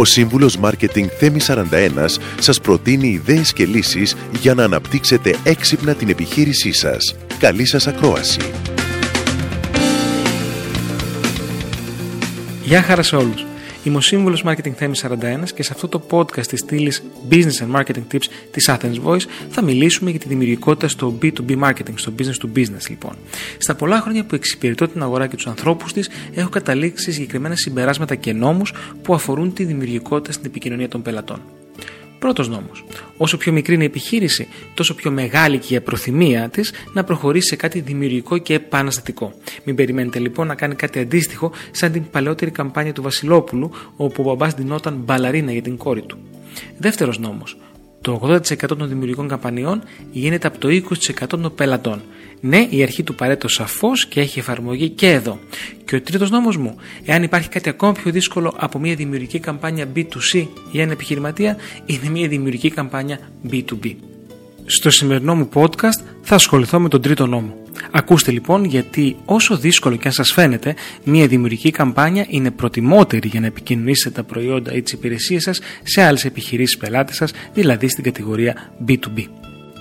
Ο σύμβουλος Μάρκετινγκ Θέμη 41 σας προτείνει ιδέες και λύσεις για να αναπτύξετε έξυπνα την επιχείρησή σας. Καλή σας ακρόαση. Γεια χαρά σε όλους. Είμαι ο σύμβουλο Marketing Θέμη 41 και σε αυτό το podcast της στήλης Business and Marketing Tips της Athens Voice θα μιλήσουμε για τη δημιουργικότητα στο B2B marketing, στο business to business λοιπόν. Στα πολλά χρόνια που εξυπηρετώ την αγορά και τους ανθρώπους της, έχω καταλήξει σε συγκεκριμένα συμπεράσματα και νόμους που αφορούν τη δημιουργικότητα στην επικοινωνία των πελατών. Πρώτος νόμος. Όσο πιο μικρή είναι η επιχείρηση, τόσο πιο μεγάλη και η προθυμία της να προχωρήσει σε κάτι δημιουργικό και επαναστατικό. Μην περιμένετε λοιπόν να κάνει κάτι αντίστοιχο σαν την παλαιότερη καμπάνια του Βασιλόπουλου, όπου ο μπαμπάς δινόταν μπαλαρίνα για την κόρη του. Δεύτερος νόμος. Το 80% των δημιουργικών καμπανιών γίνεται από το 20% των πελατών. Ναι, η αρχή του παρέτω σαφώς και έχει εφαρμογή και εδώ. Και ο τρίτος νόμος μου, εάν υπάρχει κάτι ακόμα πιο δύσκολο από μια δημιουργική καμπάνια B2C για ένα επιχειρηματία, είναι μια δημιουργική καμπάνια B2B. Στο σημερινό μου podcast θα ασχοληθώ με τον τρίτο νόμο. Ακούστε λοιπόν γιατί όσο δύσκολο και αν σας φαίνεται, μια δημιουργική καμπάνια είναι προτιμότερη για να επικοινωνήσετε τα προϊόντα ή τις υπηρεσίες σας σε άλλες επιχειρήσεις πελάτες σας, δηλαδή στην κατηγορία B2B.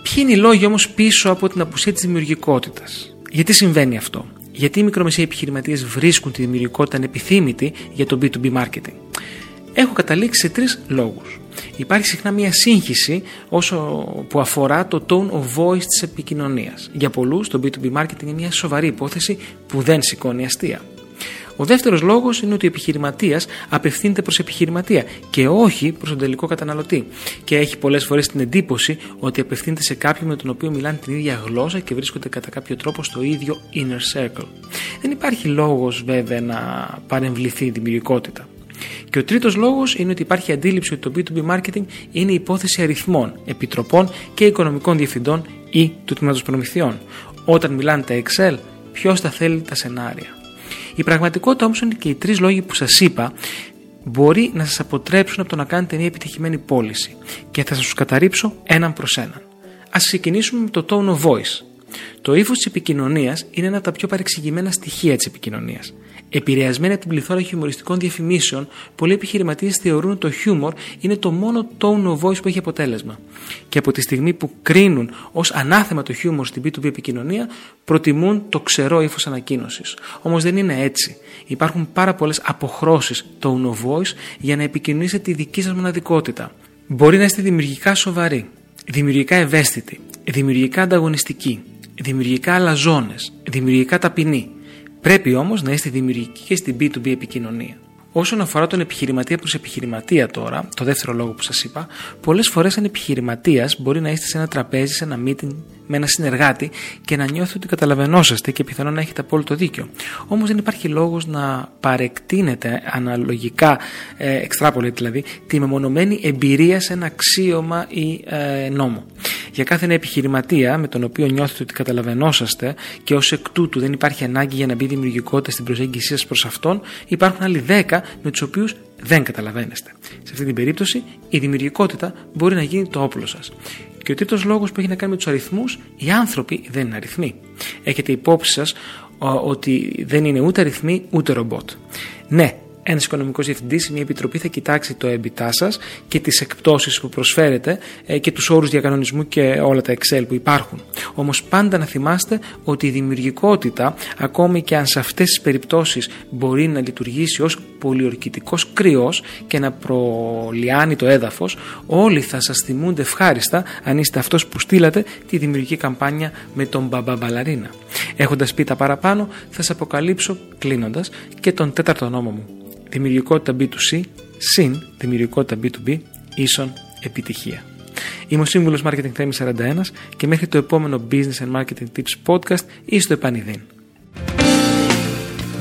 Ποιοι είναι οι λόγοι όμως πίσω από την απουσία της δημιουργικότητας; Γιατί συμβαίνει αυτό; Γιατί οι μικρομεσαίοι επιχειρηματίες βρίσκουν τη δημιουργικότητα ανεπιθύμητη για το B2B marketing; Έχω καταλήξει σε τρεις λόγους. Υπάρχει συχνά μια σύγχυση όσο που αφορά το tone of voice της επικοινωνίας. Για πολλούς το B2B marketing είναι μια σοβαρή υπόθεση που δεν σηκώνει αστεία. Ο δεύτερος λόγος είναι ότι ο επιχειρηματίας απευθύνεται προς επιχειρηματία και όχι προς τον τελικό καταναλωτή. Και έχει πολλές φορές την εντύπωση ότι απευθύνεται σε κάποιον με τον οποίο μιλάνε την ίδια γλώσσα και βρίσκονται κατά κάποιο τρόπο στο ίδιο inner circle. Δεν υπάρχει λόγος βέβαια να παρεμβληθεί η δημιουργικότητα. Και ο τρίτος λόγος είναι ότι υπάρχει αντίληψη ότι το B2B marketing είναι υπόθεση αριθμών, επιτροπών και οικονομικών διευθυντών ή του τμήματος προμηθειών. Όταν μιλάνε τα Excel, ποιος θα θέλει τα σενάρια. Η πραγματικότητα όμως είναι και οι τρεις λόγοι που σας είπα μπορεί να σας αποτρέψουν από το να κάνετε μια επιτυχημένη πώληση και θα σας τους καταρρύψω έναν προς έναν. Α ξεκινήσουμε με το tone of voice. Το ύφος της επικοινωνίας είναι ένα από τα πιο παρεξηγημένα στοιχεία της επικοινωνίας. Επηρεασμένοι από την πληθώρα χιουμοριστικών διαφημίσεων, πολλοί επιχειρηματίες θεωρούν ότι το χιούμορ είναι το μόνο tone of voice που έχει αποτέλεσμα. Και από τη στιγμή που κρίνουν ως ανάθεμα το χιούμορ στην B2B επικοινωνία, προτιμούν το ξερό ύφος ανακοίνωσης. Όμως δεν είναι έτσι. Υπάρχουν πάρα πολλές αποχρώσεις tone of voice για να επικοινωνήσετε τη δική σας μοναδικότητα. Μπορεί να είστε δημιουργικά σοβαροί, δημιουργικά ευαίσθητοι, δημιουργικά ανταγωνιστικοί, δημιουργικά αλαζόνε, δημιουργικά ταπεινοί. Πρέπει όμως να είστε δημιουργικοί και στην B2B επικοινωνία. Όσον αφορά τον επιχειρηματία προς επιχειρηματία τώρα, το δεύτερο λόγο που σας είπα, πολλές φορές σαν επιχειρηματίας μπορεί να είστε σε ένα τραπέζι, σε ένα meeting με ένα συνεργάτη και να νιώθετε ότι καταλαβαίνόσαστε και πιθανόν να έχετε απόλυτο δίκιο. Όμως δεν υπάρχει λόγος να παρεκτείνετε αναλογικά, ε, extrapolate δηλαδή, τη μεμονωμένη εμπειρία σε ένα αξίωμα ή ε, νόμο. Για κάθε ένα επιχειρηματία με τον οποίο νιώθετε ότι καταλαβαίνόσαστε και ως εκ τούτου δεν υπάρχει ανάγκη για να μπει δημιουργικότητα στην προσέγγιση σας προς αυτόν, υπάρχουν άλλοι 10 με τους οποίους δεν καταλαβαίνεστε. Σε αυτή την περίπτωση, η δημιουργικότητα μπορεί να γίνει το όπλο σας. Και ο τρίτος λόγος που έχει να κάνει με τους αριθμούς, οι άνθρωποι δεν είναι αριθμοί. Έχετε υπόψη σας ότι δεν είναι ούτε αριθμοί ούτε ρομπότ. Ναι, ένας οικονομικός διευθυντής, μια επιτροπή θα κοιτάξει το έμπιτά σας και τις εκπτώσεις που προσφέρετε ε, και τους όρους διακανονισμού και όλα τα Excel που υπάρχουν. Όμως πάντα να θυμάστε ότι η δημιουργικότητα, ακόμη και αν σε αυτές τις περιπτώσεις μπορεί να λειτουργήσει ως πολιορκητικός κρυό και να προλιάνει το έδαφος, όλοι θα σας θυμούνται ευχάριστα αν είστε αυτός που στείλατε τη δημιουργική καμπάνια με τον μπαμπαμπαλαρίνα. Έχοντας πει τα παραπάνω, θα σας αποκαλύψω κλείνοντας και τον τέταρτο νόμο μου δημιουργικότητα B2C συν δημιουργικότητα B2B ίσον επιτυχία. Είμαι ο σύμβουλος Marketing Θέμης 41 και μέχρι το επόμενο Business and Marketing Tips Podcast ή στο επανειδήν.